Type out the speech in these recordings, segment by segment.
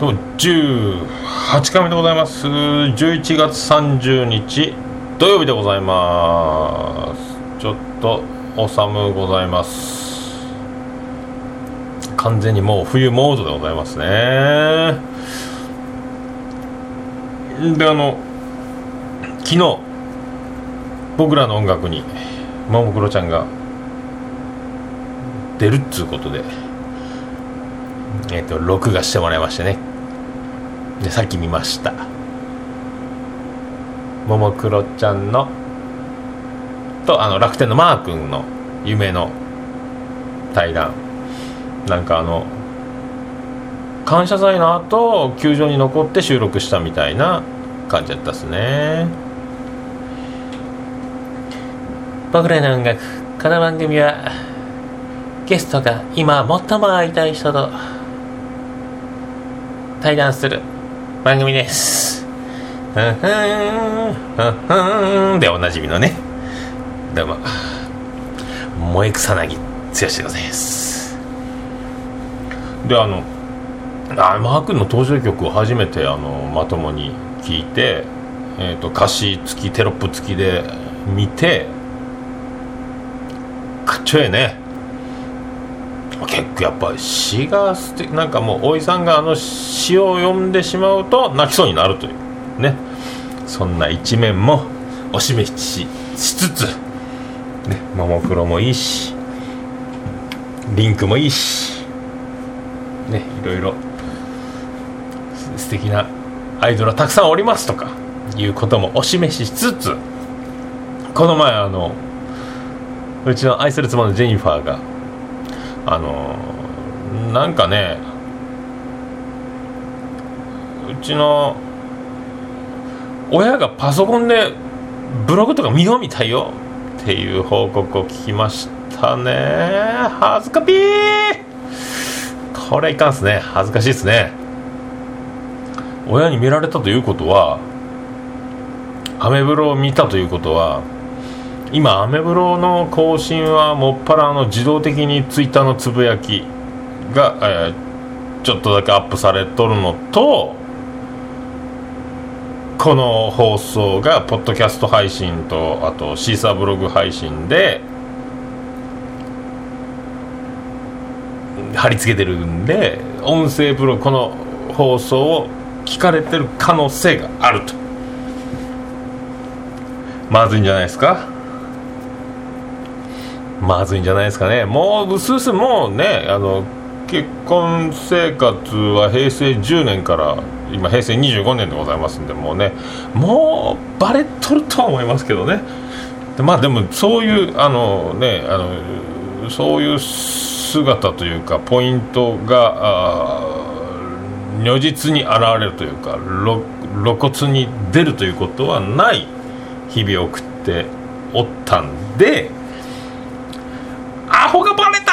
どうも18回目でございます。11月30日土曜日でございます。ちょっとお寒ございます。完全にもう冬モードでございますね。であの昨日僕らの音楽にももクロちゃんが出るっつうことでえっ、と録画してもらいましてね。でさっき見ました。ももクロちゃんのとあの楽天のマー君の夢の対談。なんかあの感謝祭の後球場に残って収録したみたいな感じだったっすね。僕らの音楽この番組はゲストが今最も会いたい人と対談する番組です。ふんふんふんふんでおなじみのね。どうも。萌え草薙剛でございます。であのあマー君の登場曲を初めてあのまともに聞いて、えーと、歌詞付きテロップ付きで見てかっちょええね。結構やっぱ詩が素敵なんかもうおいさんがあの詩を読んでしまうと泣きそうになるというね。そんな一面もお示ししつつねももクロもいいしリンクもいいしねいろいろ素敵なアイドルはたくさんおりますとかいうこともお示ししつつこの前あのうちの愛する妻のジェニファーがあのなんかねうちの親がパソコンでブログとか見ようみたいよ。っていう報告を聞きましたね。恥ずかぴーこれいかんっすね。恥ずかしいっすね。親に見られたということはアメブロを見たということは今アメブロの更新はもっぱらの自動的にツイッターのつぶやきが、えー、ちょっとだけアップされとるのとこの放送がポッドキャスト配信とあとシーサーブログ配信で貼り付けてるんで音声ブログこの放送を聞かれてる可能性があると。まずいんじゃないですか？まずいんじゃないですかね。もううすうすもうねあの結婚生活は平成10年から今平成25年でございますんでもうねもうバレとるとは思いますけどね。まあでもそういうあのねあのそういう姿というかポイントが如実に現れるというか露骨に出るということはない日々を送っておったんでアホがバレた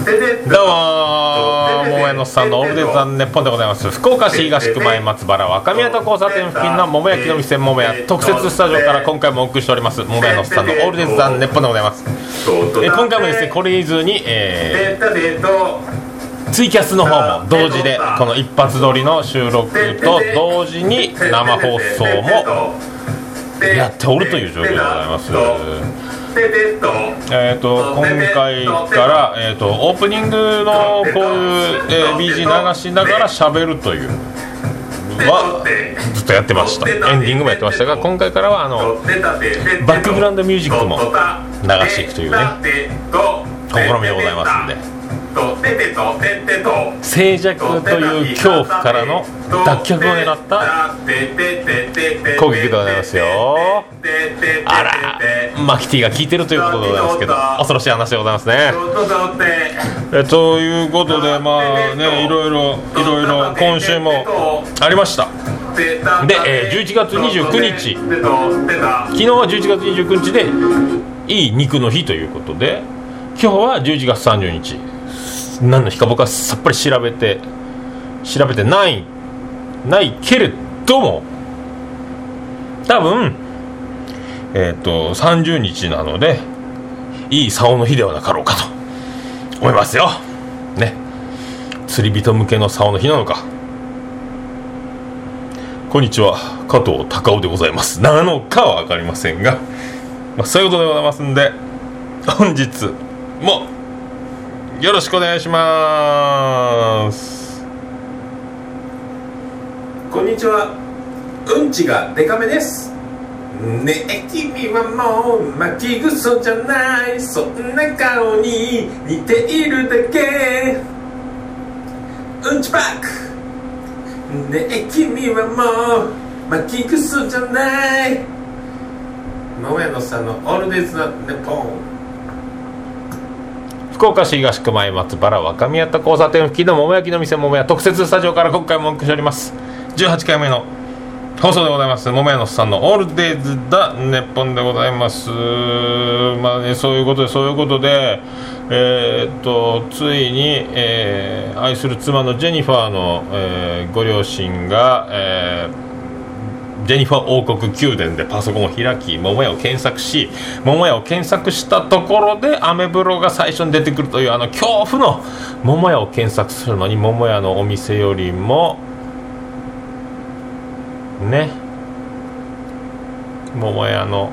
どうも桃屋のさんのオールデザンネッポンでございます福岡市東区前松原若宮と交差点付近の桃焼きの店桃屋特設スタジオから今回もお送りしております桃屋のさんのオールデザンネッポンでございますえ今回もですねこれ以上に、えー、ツイキャスの方も同時でこの一発撮りの収録と同時に生放送もやっておるという状況でございますえーと、今回から、えーと、オープニングのこういう、えー、BG 流しながら喋るという。はずっとやってました。エンディングもやってましたが今回からはあのバックグラウンドミュージックも流していくというね。試みでございますんで。静寂という恐怖からの脱却を狙った攻撃でございますよあらマキティが聞いてるということでございますけど恐ろしい話でございますねえということでまあねいろいろいろいろ今週もありましたで、えー、11月29日昨日は11月29日でいい肉の日ということで今日は11月30日何の日か僕はさっぱり調べて調べてないないけれども多分えっ、ー、と30日なのでいい竿の日ではなかろうかと思いますよ。ね。釣り人向けの竿の日なのか。こんにちは。加藤隆夫でございます。なのかは分かりませんが、まあ、そういうことでございますんで本日もよろしくお願いします。こんにちは。うんちがデカめです。ねえ君はもう巻きぐそじゃない。そんな顔に似ているだけ。うんちパック。ねえ君はもう巻きぐそじゃない。桃屋のさんのオールデイズのネポン。福岡市東区前松原若宮と交差点付近の桃焼きの店桃屋特設スタジオから今回もお送りしております。18回目の放送でございます。桃屋のさんの「オールデイズ・だネッポン」でございます。まあねそういうことでそういうことでえー、っとついに、えー、愛する妻のジェニファーの、えー、ご両親が、えージェニファー王国宮殿でパソコンを開き桃屋を検索し桃屋を検索したところでアメブロが最初に出てくるというあの恐怖の桃屋を検索するのに桃屋のお店よりもね桃屋の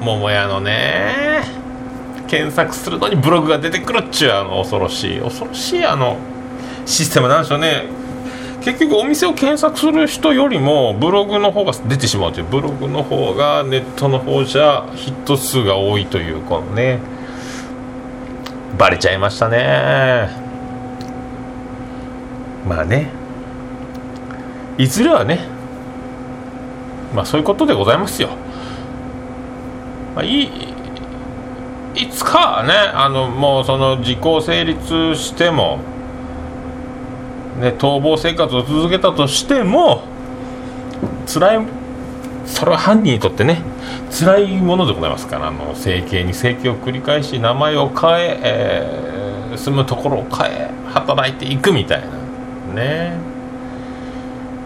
桃屋のね検索するのにブログが出てくるっちゅうあの恐ろしい恐ろしいあのシステムなんでしょうね。結局お店を検索する人よりもブログの方が出てしまうという。ブログの方がネットの方じゃヒット数が多いというこのね。バレちゃいましたね。まあね。いずれはね。まあそういうことでございますよ、まあ、いいいつかねあのもうその時効成立してもね、逃亡生活を続けたとしても辛いそれは犯人にとってね辛いものでございますからあの整形に整形を繰り返し名前を変ええー、住むところを変え働いていくみたいなね。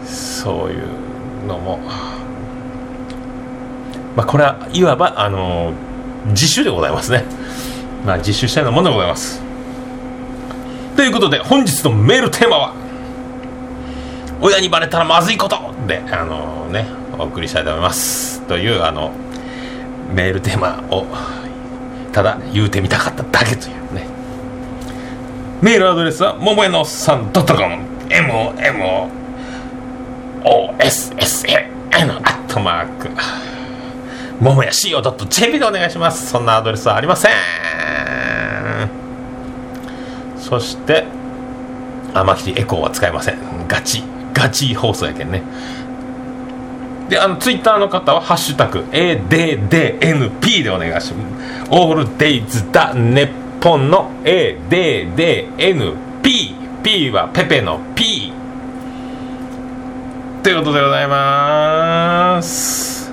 そういうのも。まあこれはいわばあの自首でございますね。まあ自首したようなものでございます。ということで本日のメールテーマは「親にバレたらまずいこと!」であのー、ねお送りしたいと思います。というあのメールテーマをただ言うてみたかっただけというね。メールアドレスはももやのおっさん .com momoSSAN アットマーク。ももや CO.jp でお願いします。そんなアドレスはありません。そしてあまきりエコーは使えません。ガチガチ放送やけんね。であのツイッターの方は「ハッシュタグ #ADDNP」でお願いします。オールデイズだネポンの ADDNP P はペペの P ということでございます。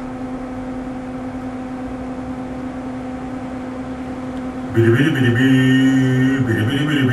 ビリビリビリビリビリビリビリ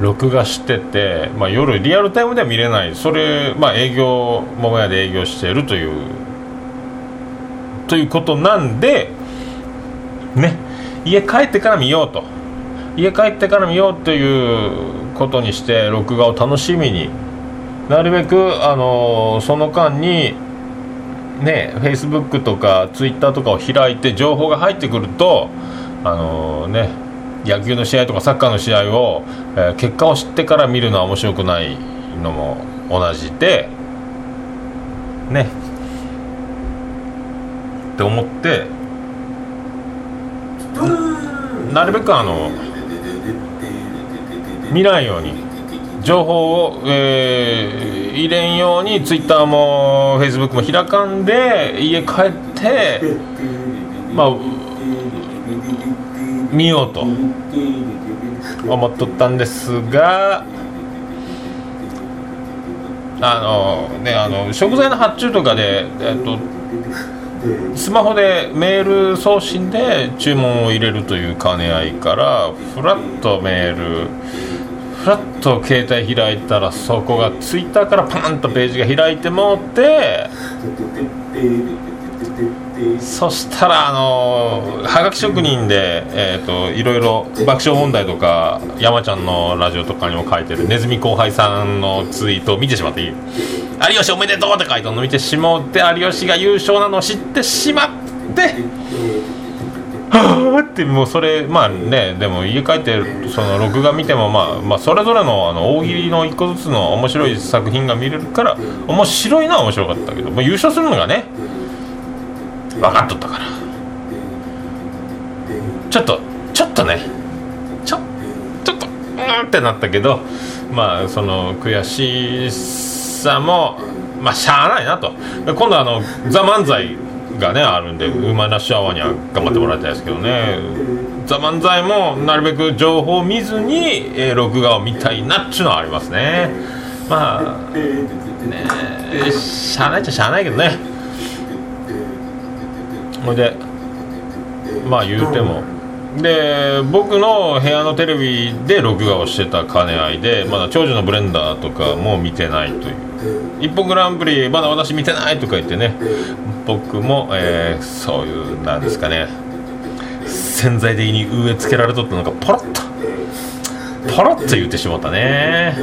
録画してて、まあ、夜リアルタイムでは見れない。それ、まあ、営業桃屋で営業しているというということなんでね。家帰ってから見ようと。家帰ってから見ようということにして録画を楽しみに。なるべく、あのその間にね Facebook とか Twitter とかを開いて情報が入ってくるとあのね。野球の試合とかサッカーの試合を、えー結果を知ってから見るのは面白くないのも同じでね。って思ってなるべくあの見ないように情報を、えー入れんようにツイッターもフェイスブックも開かんで家帰ってまあ見ようと。思っとったんですがあのねあの食材の発注とかで、えっと、スマホでメール送信で注文を入れるという兼ね合いからフラッとメールフラッと携帯開いたらそこがツイッターからパンとページが開いてもってそしたらあのはがき職人で、えー、といろいろ爆笑問題とか山ちゃんのラジオとかにも書いてるネズミ後輩さんのツイートを見てしまっていい有吉おめでとうって書いたのを見てしまって有吉が優勝なのを知ってしまってはあってもうそれまあねでも家帰ってその録画見てもまあ、まあ、それぞれのあの大喜利の一個ずつの面白い作品が見れるから面白いのは面白かったけど、まあ、優勝するのがね分かっとったから。ちょっとちょっとね。ちょちょっとうんってなったけどまあその悔しさもまあしゃあないなと。今度あの「ザ漫才がねあるんでウーマンラッシュアワーには頑張ってもらいたいですけどね「ザ漫才もなるべく情報を見ずに、えー録画を見たいなっちゅうのはありますね。まあねしゃあないっちゃしゃあないけどね。ほいでまあ言うても。で僕の部屋のテレビで録画をしてた兼ね合いでまだ長女のブレンダーとかも見てないという「一本グランプリまだ私見てない」とか言ってね。僕も、えーそういうなんですかね。潜在的に植え付けられとったのがポロッと。ポロッと言ってしまったね。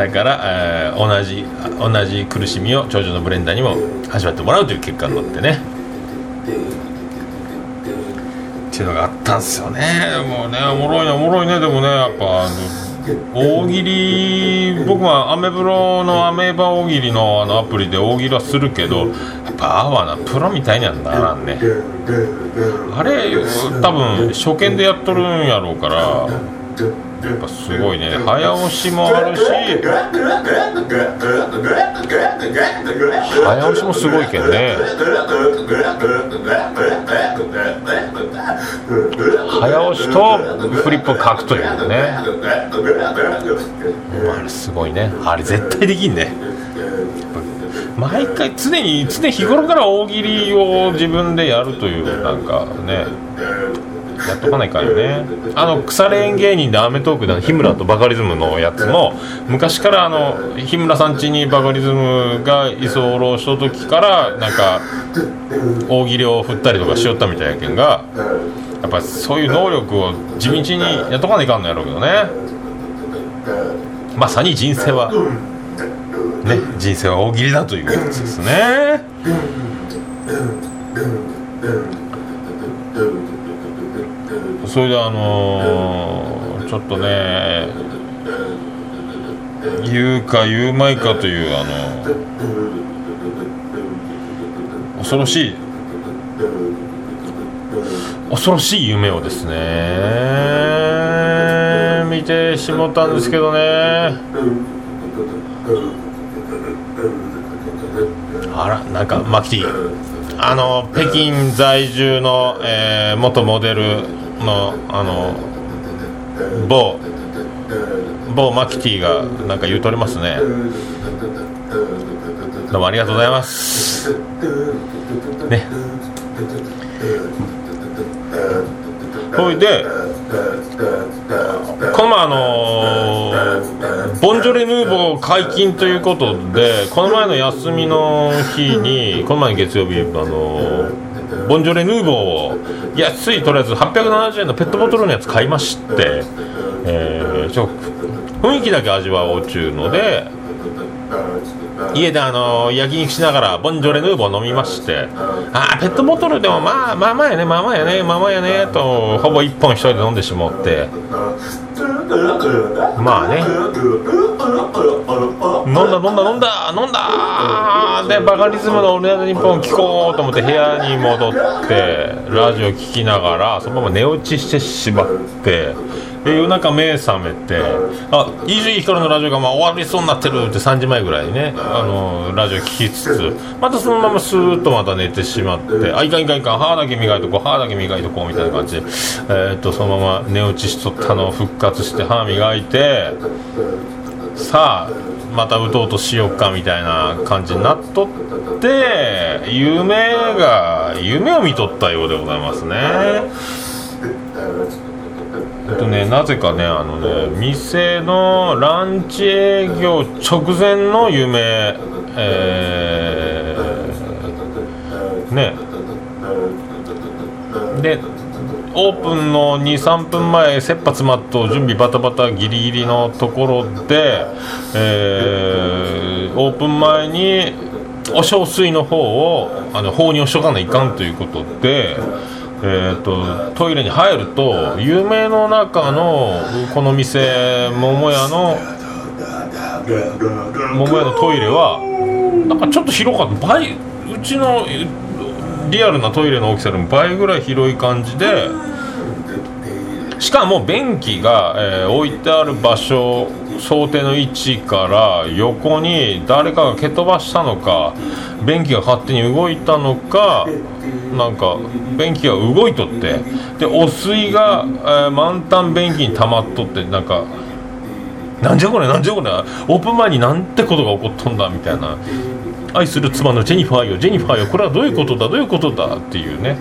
だから、えー同じ同じ苦しみを長女のブレンダーにも味わってもらうという結果になってね。っていうのがあったんですよね。もうねおもろいねおもろいね。でもねやっぱあの大喜利僕はアメブロのアメーバ大喜利のあのアプリで大喜利はするけどやっぱあわなプロみたいにはならんね。あれ多分初見でやっとるんやろうからやっぱすごいね。早押しもあるし早押しもすごいけどね早押しとフリップを書くというねあれすごいねあれ絶対できんね毎回常に常日頃から大喜利を自分でやるというなんかねやっとかないかんよね。あの腐れ縁芸人で『アメトーーク』で日村とバカリズムのやつも昔からあの日村さん家にバカリズムが居候しと時からなんか大喜利を振ったりとかしよったみたいやけんがやっぱそういう能力を地道にやっとかないかんのやろうけどね。まさに人生はね人生は大喜利だというやつですね。それであのーちょっとね言うか言うまいかというあの恐ろしい恐ろしい夢をですね見てしもったんですけどね。あらなんかマキティあの北京在住の、えー元モデルのあの某某マキティがなんか言うとりますね。どうもありがとうございます。ね。それでこの前あのーボンジョレ・ヌーボー解禁ということでこの前の休みの日にこの前の月曜日あのーボンジョレ・ヌーボー。を安いとりあえず870円のペットボトルのやつ買いまして、えーちょ雰囲気だけ味わおうちゅうので。家であの焼肉しながらボンジョレ・ヌーボー飲みまして。ああペットボトルでもまあまあまあやねまあまあやねまあまあやねとほぼ1本1人で飲んでしまって。まあね。飲んだ飲んだ飲んだ飲んだでバカリズムの「オールナイトニッポン」聞こうと思って部屋に戻ってラジオ聞きながらそのまま寝落ちしてしまって。で夜中目覚めてあ伊集院光のラジオがまあ終わりそうになってるって3時前ぐらいにねあのラジオ聞きつつまたそのままスーッとまた寝てしまってあいかんいかんいかん歯だけ磨いとこう歯だけ磨いとこうみたいな感じで、えー、っとそのまま寝落ちしとったのを復活して歯磨いてさあまた打とうとしようかみたいな感じになっとって夢が夢を見とったようでございますね。えっとねなぜかねあのね店のランチ営業直前の夢えー、ねでオープンの23分前切羽詰まっと準備バタバタギリギリのところで、えー、オープン前にお小水の方をあの放入しとかないかんということで。えーと、トイレに入ると夢の中のこの店桃屋の桃屋のトイレはなんかちょっと広かった。倍うちのリアルなトイレの大きさでも倍ぐらい広い感じでしかも便器が、えー、置いてある場所想定の位置から横に誰かが蹴飛ばしたのか便器が勝手に動いたのかなんか便器が動いとってで汚水が、えー、満タン便器に溜まっとってなんかなんじゃこれなんじゃこれオープン前になんてことが起こっとんだみたいな。愛する妻のジェニファーよジェニファーよこれはどういうことだどういうことだっていうね。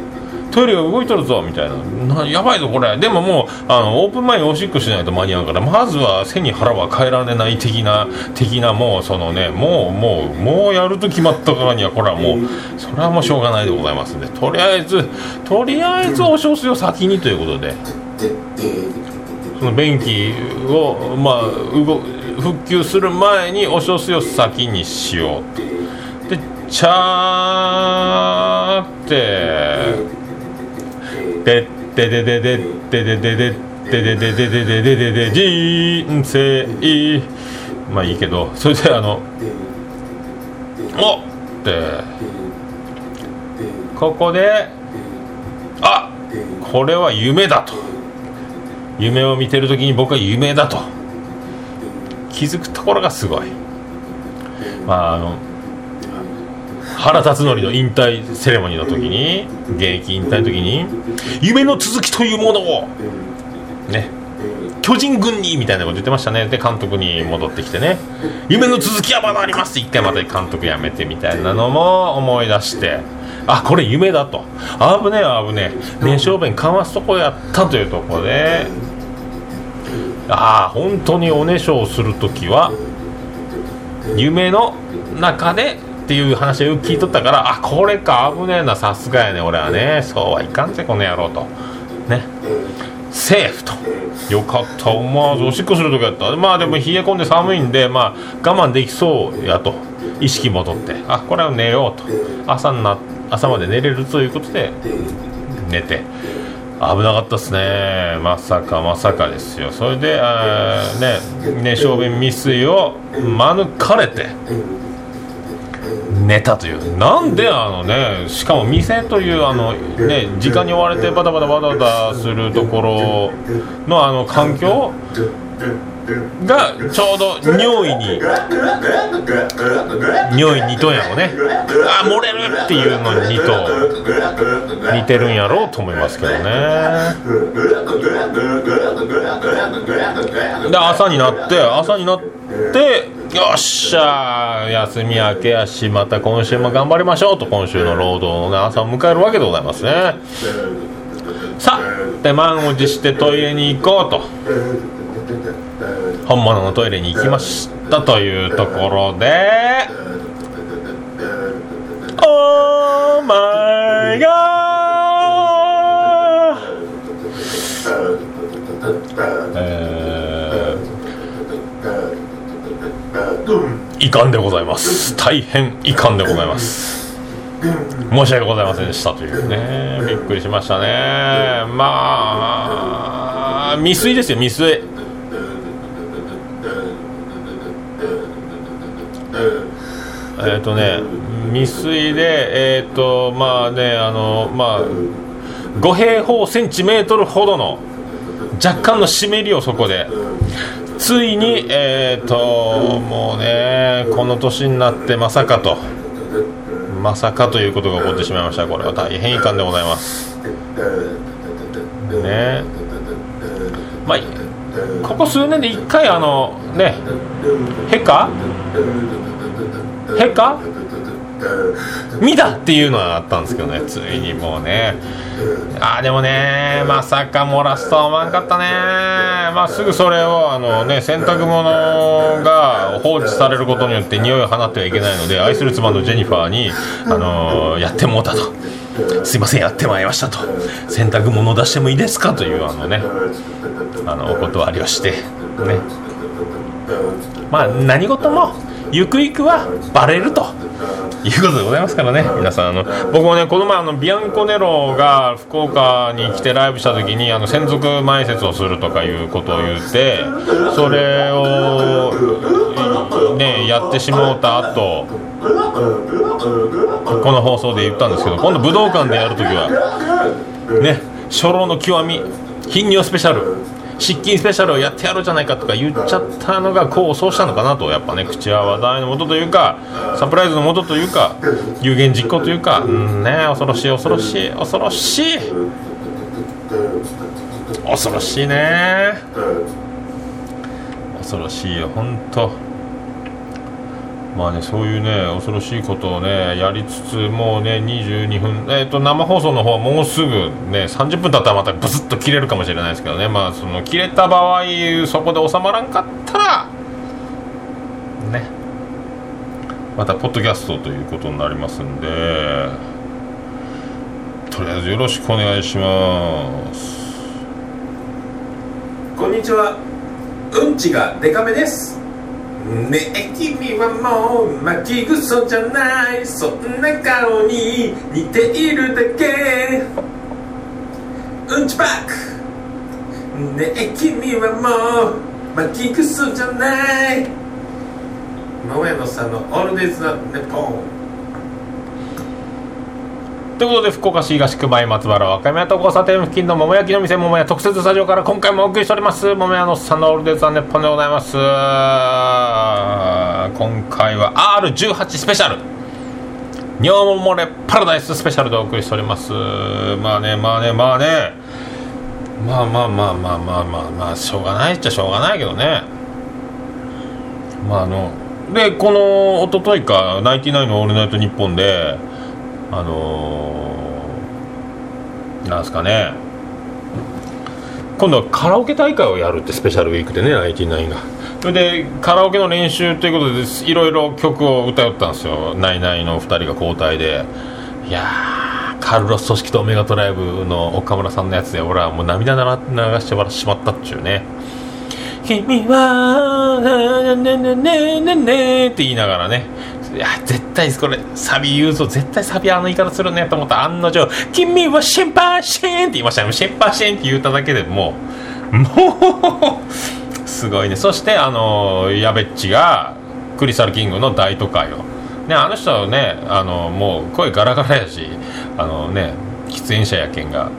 トイレが動いとるぞみたいな。なやばいぞこれ。でももうあのオープン前におしっこしないと間に合うからまずは背に腹は変えられない的な的なもうそのねもうもうもうやると決まったからにはこれはもうそれはもうしょうがないでございますんで。とりあえずとりあえずお小水を先にということで。その便器をまあ動復旧する前にお小水を先にしよう。と。でチャーってでででででででででででででででででで人生まあいいけどそれであのおって。ここであこれは夢だと。夢を見てる時に僕は夢だと。気づくところがすごい。まああの原辰徳の引退セレモニーの時に現役引退の時に夢の続きというものをね巨人軍にみたいなこと言ってましたね。で監督に戻ってきてね。夢の続きはまだあります。って一回また監督辞めてみたいなのも思い出して。あこれ夢だと。危ねえ危ねえ。名勝弁かますとこやったというところで。ああ本当におねしょをする時は夢の中でっていう話を聞いとったからあこれか危ねえなさすがやね俺はね。そうはいかんぜこの野郎と。ね。セーフと。よかった。思わずおしっこするとこやった。まあでも冷え込んで寒いんでまあ我慢できそうやと。意識戻って。あこれは寝ようと。朝な朝まで寝れるということで寝て。危なかったっすね。まさかまさかですよ。それでねね小便未遂を免れて。寝たという。なんであのねしかも店というあのね時間に追われてバタバタバタバタするところのあの環境がちょうど尿意に尿意にとやろね。あ漏れるっていうのにと似てるんやろうと思いますけどね。で朝になって朝になってよっしゃ休み明けやしまた今週も頑張りましょうと今週の労働の、朝を迎えるわけでございますね。さあで満を持してトイレに行こうと。本物のトイレに行きましたというところで。オーマイガーえー遺憾でございます。大変遺憾でございます。申し訳ございませんでしたというね。びっくりしましたね。まあ未遂ですよ未遂。えっ、ー、とね未遂でえっ、ー、とまあねあのまあ5平方センチメートルほどの若干の湿りをそこでついにえっ、ー、ともうねこの年になってまさかと。まさかということが起こってしまいました。これは大変遺憾でございます。ね。まあここ数年で1回あのねへかへか見たっていうのはあったんですけどねついにもうね。ああでもねまさか漏らすとは思わんかったね。まあすぐそれをあのね洗濯物が放置されることによって匂いを放ってはいけないので愛する妻のジェニファーにあのやってもうたと。すいませんやってまいりましたと。洗濯物出してもいいですかというあのねあのお断りをしてね。まあ何事もゆくゆくはバレると。いうことでございますからね。皆さんあの僕もねこの前あのビアンコネロが福岡に来てライブした時にあの専属前説をするとかいうことを言ってそれをねやってしもうた後この放送で言ったんですけど今度武道館でやるときはね初老の極み頻尿スペシャル。失禁スペシャルをやってやろうじゃないかとか言っちゃったのが功を奏したのかなとやっぱね口は話題のもとというかサプライズのもとというか有言実行というかうんね恐ろしい恐ろしい恐ろしい恐ろしいね恐ろしいよ本当。まあね、そういうね恐ろしいことをねやりつつもうね22分、えーと、生放送の方はもうすぐね30分経ったらまたブスッと切れるかもしれないですけどね。まあその切れた場合そこで収まらんかったらね。またポッドキャストということになりますんでとりあえずよろしくお願いします。こんにちは。うんちがデカめです。ねえ君はもう巻きぐそじゃないそんな顔に似ているだけ。うんちバック。ねえ君はもう巻きぐそじゃない。桃屋のさんのオールデイズ・ナ・ネポン。ということで福岡市東区前松原若宮と交差点付近の桃焼きの店桃屋特設スタジオから今回もお送りしております。桃屋のさんのオールデイズ・ネッポンでございます。今回は R18 スペシャル。尿漏れパラダイススペシャルでお送りしております。まあねまあねまあね。まあまあまあまあまあまあまあ。しょうがないっちゃしょうがないけどね。まああのでこの一昨日か「ナインティナインのオールナイトニッポン」であのー、なんすかね。今度はカラオケ大会をやるってスペシャルウィークでねナインティナインが。それでカラオケの練習ということでいろいろ曲を歌いったんですよ。ナイナイの2人が交代で。いやカルロス組織とオメガトライブの岡村さんのやつで俺はもう涙流して笑ってしまったっちゅうね。君はねねねねねねって言いながらね。いや絶対これサビ言うぞ。絶対サビあの言い方するねと思った。案の定「君はシェンパーシェン」って言いましたね。シェンパーシェンって言っただけでもうもうすごいね。そしてあのやべっちがクリスタルキングの大都会を。ねあの人はねあのもう声ガラガラやしあのね喫煙者やけんが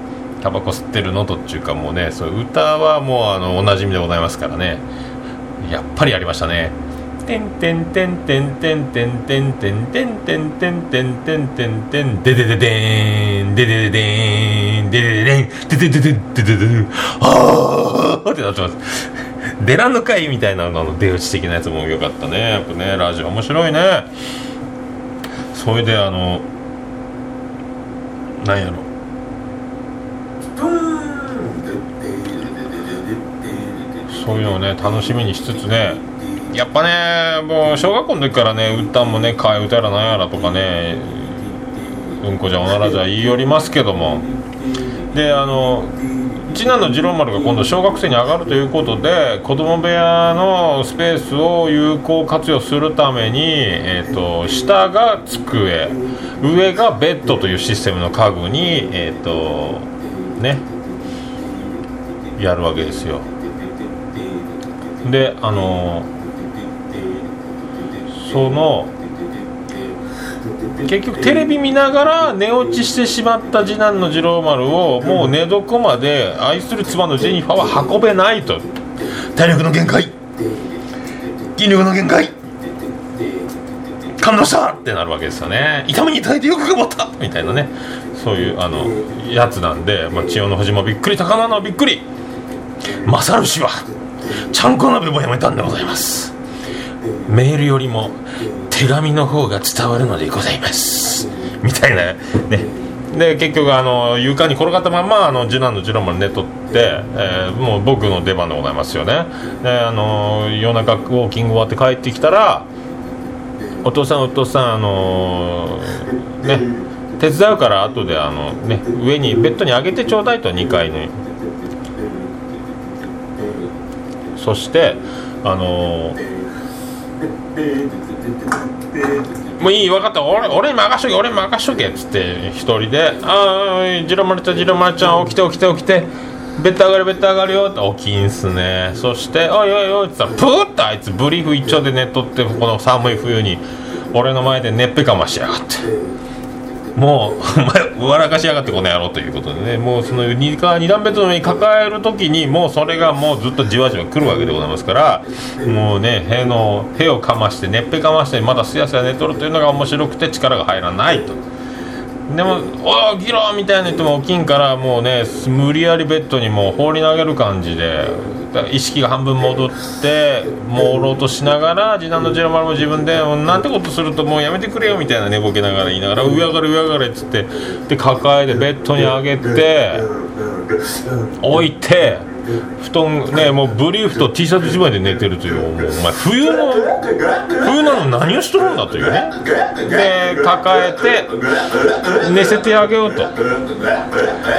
タバコ吸ってるのとっていうかもうねそう歌はもうあのおなじみでございますからね。やっぱりやりましたね。てんてんてんてんてんてんてんてんてんてんてんてんてんてんてんででででんででででんででででんでででででででんあーってなってます。デラの会みたいなのの出打ち的なやつもよかったね。やっぱねラジオ。面白いね。それであのなんやろ。そういうのをね楽しみにしつつね。やっぱねもう小学校の時からね歌もね替え歌やらなんやらとかねうんこじゃおならじゃ言い寄りますけども。であの次男の次郎丸が今度小学生に上がるということで子供部屋のスペースを有効活用するために、えーと、下が机上がベッドというシステムの家具にえっ、ー、とねやるわけですよ。であのその結局テレビ見ながら寝落ちしてしまった次男の次郎丸をもう寝床まで愛する妻のジェニファーは運べないと。体力の限界。筋力の限界。感動したってなるわけですよね。痛みに耐えてよく頑張った。みたいなね。そういうあのやつなんで、まあ、千代の富士もびっくり高菜のびっくり。勝氏はちゃんこ鍋もやめたんでございます。メールよりも手紙の方が伝わるのでございます。みたいなね。で結局あの床に転がったままあの次男の次郎丸寝とって、えー、もう僕の出番でございますよね。であの夜中ウォーキング終わって帰ってきたらお父さんお父さんあのー、ね手伝うから後であのね上にベッドに上げてちょうだいと2階に。そしてあのーもういい分かった。俺俺任しとけ俺任しとけっつって一人で「ああジロマルちゃんジロマルちゃん起きて起きて起きて。ベッド上がるベッド上がるよ」って起きんすね。そして「おいおいおい」っつったらプーッとあいつブリーフ一丁で寝とってこの寒い冬に俺の前で熱っぺかましやがって。もうお前笑かしやがってこの野郎ということでねもうその 2, 2段ベッドの上に抱えるときにもうそれがもうずっとじわじわ来るわけでございますからもうねへのへをかましてねっぺかましてまだすやすや寝とるというのが面白くて力が入らないと。でも「おお起きろ!」みたいな言っても起きんからもうね無理やりベッドにもう放り投げる感じで意識が半分戻って朦朧としながら次男の次郎丸も自分で「なんてことするともうやめてくれよ」みたいな寝ぼけながら言いながら「上上がれ上上がれ」っつってで抱えてベッドに上げて置いて。布団ねもうブリーフと T シャツ一枚で寝てるというもうお前冬の冬なの何をしとるんだというね。で抱えて寝せてあげようと。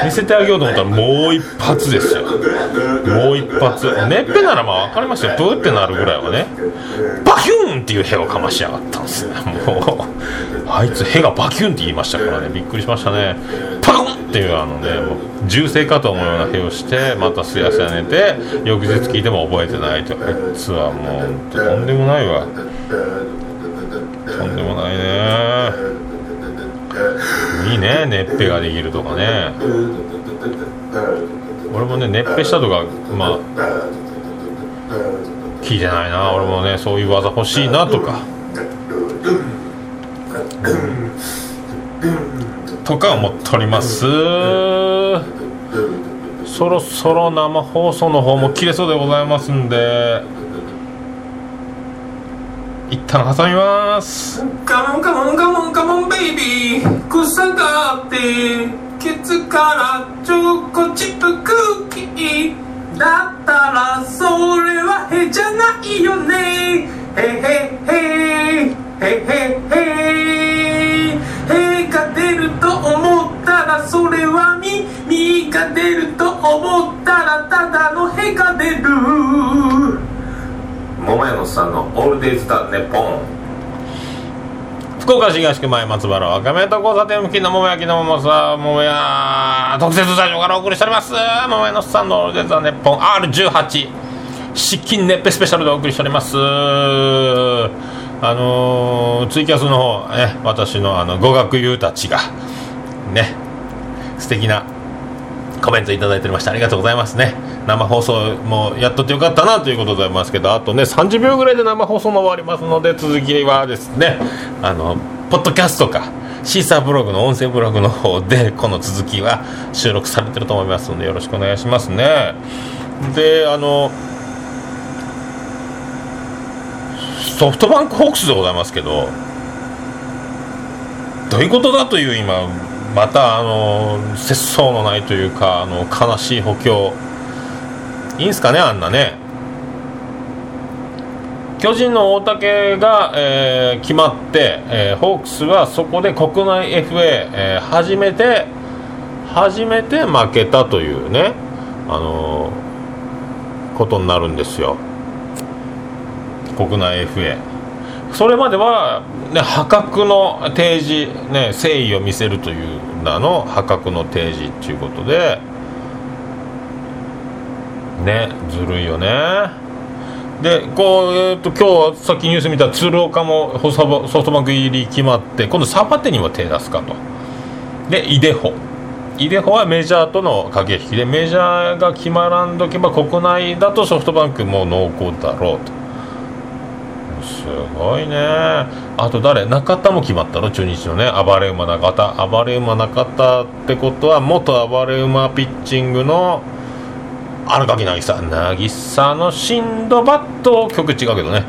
寝せてあげようと思ったらもう一発ですよ。もう一発。ねっぺならまあ分かりますよ。プーってなるぐらいはね。バキューンっていう屁をかましやがったんですね。もうあいつ屁がバキューンって言いましたからね。びっくりしましたね。パコンっていうあのねもう銃声かと思うような屁をしてまたすやや寝て。翌日聞いても覚えてないと。あいつはもうとんでもないわ。とんでもないね。いいね。ねっぺができるとかね。俺もねねっぺしたとかまあ聞いてないな。俺もねそういう技欲しいなとか。とか思っております。そろそろ生放送の方も切れそうでございますんで一旦挟みます。カモンカモンカモンカモンベイビー草がってケツからチョコチップクッキーだったらそれはへじゃないよね。へへへ。へへへへが出ると思ったらそれはみ。みが出ると思ったらただのへが出る。桃屋のさんの「オールデイズ・ザ・ネポン」福岡市東区前松原赤目と交差点付近の桃焼きの桃さ桃屋特設スタジオからお送りしております。桃屋のさんの「オールデイズ・ザ・ネポン R18」湿気熱ぺスペシャルでお送りしております。あのー、ツイキャスの方、ね、私のあの語学友たちがね素敵なコメントいただいておりましてありがとうございますね。生放送もやっとってよかったなということでございますけどあとね30秒ぐらいで生放送も終わりますので続きはですねあのポッドキャストかシーサーブログの音声ブログの方でこの続きは収録されてると思いますのでよろしくお願いしますね。であのソフトバンクホークスでございますけどどういうことだという今またあの節操のないというかあの悲しい補強。いいんすかねあんなね。巨人の大竹が、えー、決まって、えー、ホークスはそこで国内 FA、えー、初めて初めて負けたというねあのことになるんですよ。国内 FA それまでは、ね、破格の提示、ね、誠意を見せるという名の破格の提示ということでねずるいよね。でこう、えーと、今日さっきニュース見た鶴岡もソフトバンク入り決まって今度サバテにも手出すかと。でイデホ。イデホはメジャーとの駆け引きでメジャーが決まらんどけば国内だとソフトバンクも濃厚だろうと。すごいね。あと誰？中田も決まったの？中日のね。暴れ馬中田。暴れ馬中田ってことは元暴れ馬ピッチングの荒垣渚渚のシンドバッド曲違うけどね。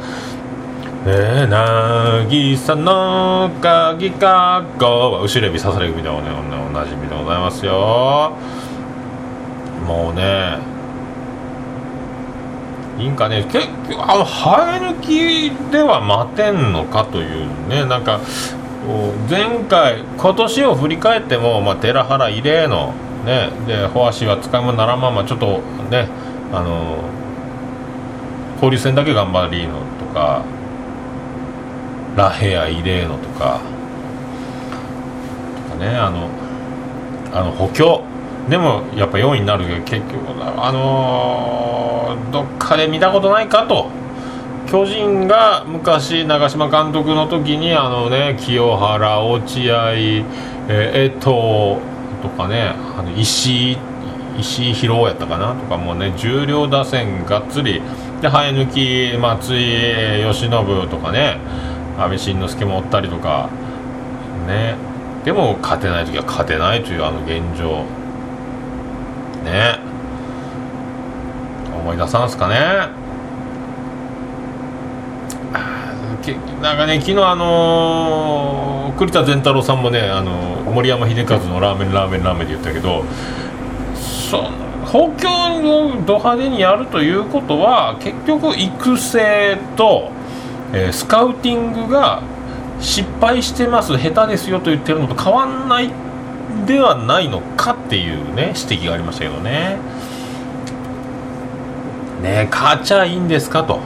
えー、渚の鍵かごは後ろ指刺され指でお,、ね、おなじみでございますよ。もうねいいんかね？結局あの生え抜きでは待てんのかというね。なんか前回今年を振り返っても、まあ、寺原異例のねでフォアシは使い物ならんままちょっとねあの交流戦だけ頑張りのとかラヘア異例のとかとかね。あのあの補強。でもやっぱ4位になるけど結局あのー、どっかで見たことないかと。巨人が昔長嶋監督の時にあのね清原落合、え、江藤とかねあの石井石井宏やったかなとかもうね重量打線がっつり。で生え抜き松井慶喜とかね阿部慎之助もおったりとか。ね。でも勝てない時は勝てないというあの現状ね思い出さんすかね。なんかね昨日あのー、栗田善太郎さんもねあのー、森山秀和のラーメンラーメンラーメンで言ったけどその補強をド派手にやるということは結局育成と、えー、スカウティングが失敗してます下手ですよと言ってるのと変わんないではないのかっていうね指摘がありましたけどね。ね勝ちゃいいんですかと。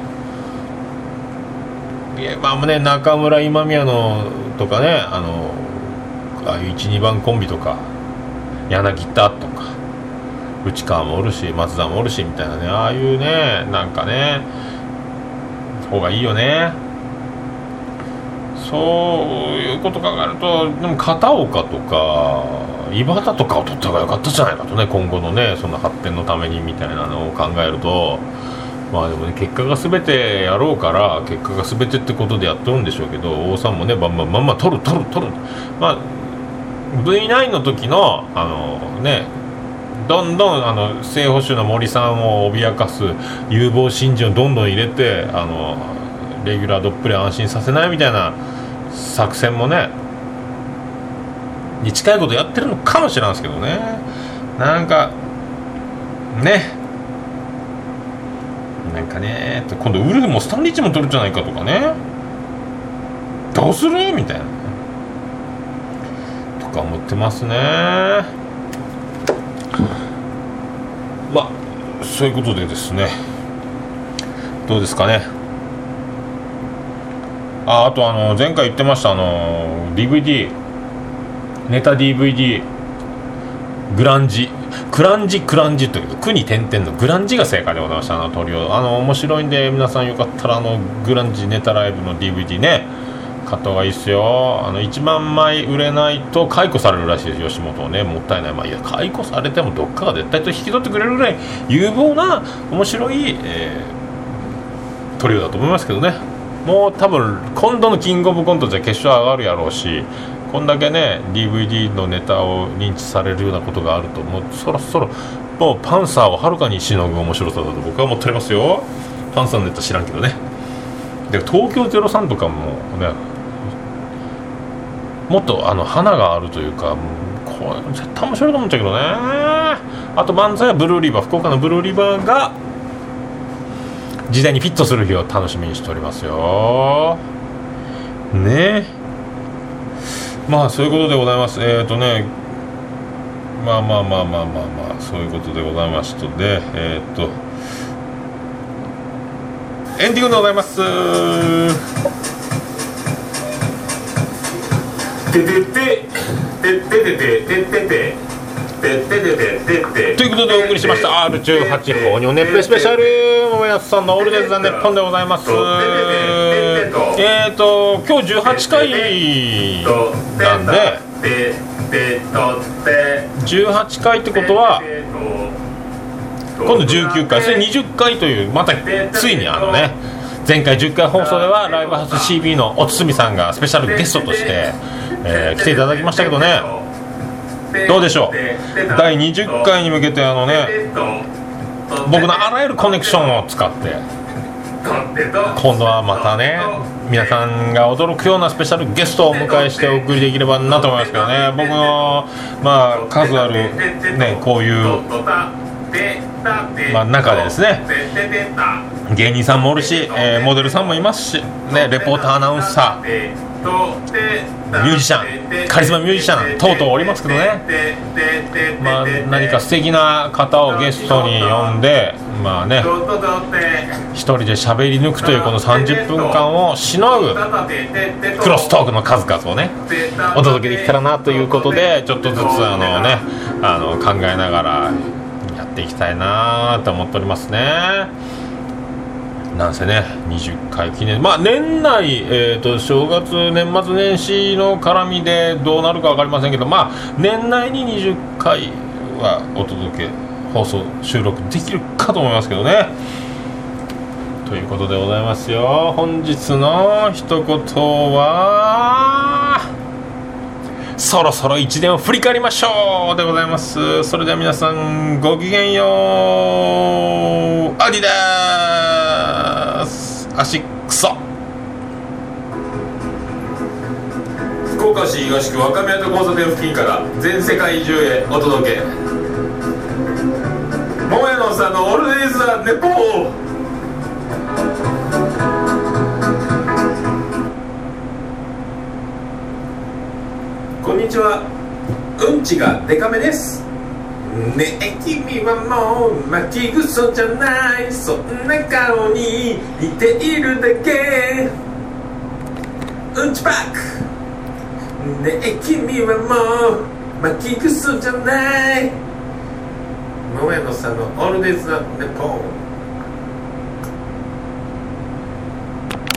いやまあね中村今宮のとかねあのああいう12番コンビとか柳田とか内川もおるし松田もおるしみたいなねああいうねなんかね方がいいよね。そういうこと考えるとでも片岡とか井端とかを取った方が良かったじゃないかとね今後のねその発展のためにみたいなのを考えると。まあでもね結果が全てやろうから結果が全てってことでやっとるんでしょうけど王さんもねバンバンバンバン取る取る取る。まあ V9 の時のあのねどんどんあの正捕手の森さんを脅かす有望新人をどんどん入れてあのレギュラードップレ安心させないみたいな作戦もねに近いことやってるのかもしれないですけどね。なんかね。なんかね今度ウルフもスタンリッチも取るんじゃないかとかね。どうする？みたいな。とか思ってますね。まあそういうことでですね。どうですかね。ああとあの前回言ってましたあの DVD ネタ DVD グランジ。クランジクランジというくに点々のグランジが正解でございましたあの鳥を。あの面白いんで皆さんよかったらあのグランジネタライブの DVD ね買った方がいいっすよ。あの1万枚売れないと解雇されるらしいです吉本をね。もったいない。まあいや解雇されてもどっかが絶対と引き取ってくれるぐらい有望な面白い、えー、トリオだと思いますけどね。もう多分今度のキングオブコントじゃ決勝上がるやろうしこんだけね DVD のネタを認知されるようなことがあるともうそろそろもうパンサーをはるかにしのぐ面白さだと僕は思っておりますよ。パンサーのネタ知らんけどね。で東京03とかもねもっとあの花があるというかこれ絶対面白いと思っちゃうけどね。あと漫才はブルーリバー福岡のブルーリバーが時代にフィットする日を楽しみにしておりますよ。ね。まあそういうことでございます。えっ、ー、とねまあまあまあまあまあまあそういうことでございましたでえー、っとエンディングでございます。てててててててててということでお送りしました R18 放尿熱風スペシャル桃安さんのオールデイズ・ザ・ネッポンでございますえーと今日18回なんで。18回ってことは今度19回。それ20回というまたついにあのね前回10回放送ではライブハウス CB のおつみさんがスペシャルゲストとして、えー、来ていただきましたけどね。どうでしょう？第20回に向けてあのね僕のあらゆるコネクションを使って今度はまたね皆さんが驚くようなスペシャルゲストをお迎えしてお送りできればなと思いますけどね。僕のまあ数あるねこういうまあ、中でですね芸人さんもおるし、えー、モデルさんもいますし、ね、レポーターアナウンサーミュージシャンカリスマミュージシャン等々おりますけどね、まあ、何か素敵な方をゲストに呼んでまあね一人で喋り抜くというこの30分間をしのぐクロストークの数々をねお届けできたらなということでちょっとずつあのねあの考えながらやっていきたいなと思っておりますね。なんせね20回記念まあ年内、えーと、正月年末年始の絡みでどうなるか分かりませんけどまあ年内に20回はお届け放送収録できるかと思いますけどね。ということでございますよ。本日の一言はそろそろ1年を振り返りましょうでございます。それでは皆さんごきげんよう。アディダース足くそ。福岡市東区若宮と交差点付近から全世界中へお届け。桃屋のさんのオールデイズ・ザ・ネポー。こんにちは。うんちがデカめです。ねえ君はもう巻きぐそじゃない。そんな顔に似ているだけ。うんちパック。ねえ君はもう巻きぐそじゃない。桃屋のさんのオールデイズ・ザ・ネポン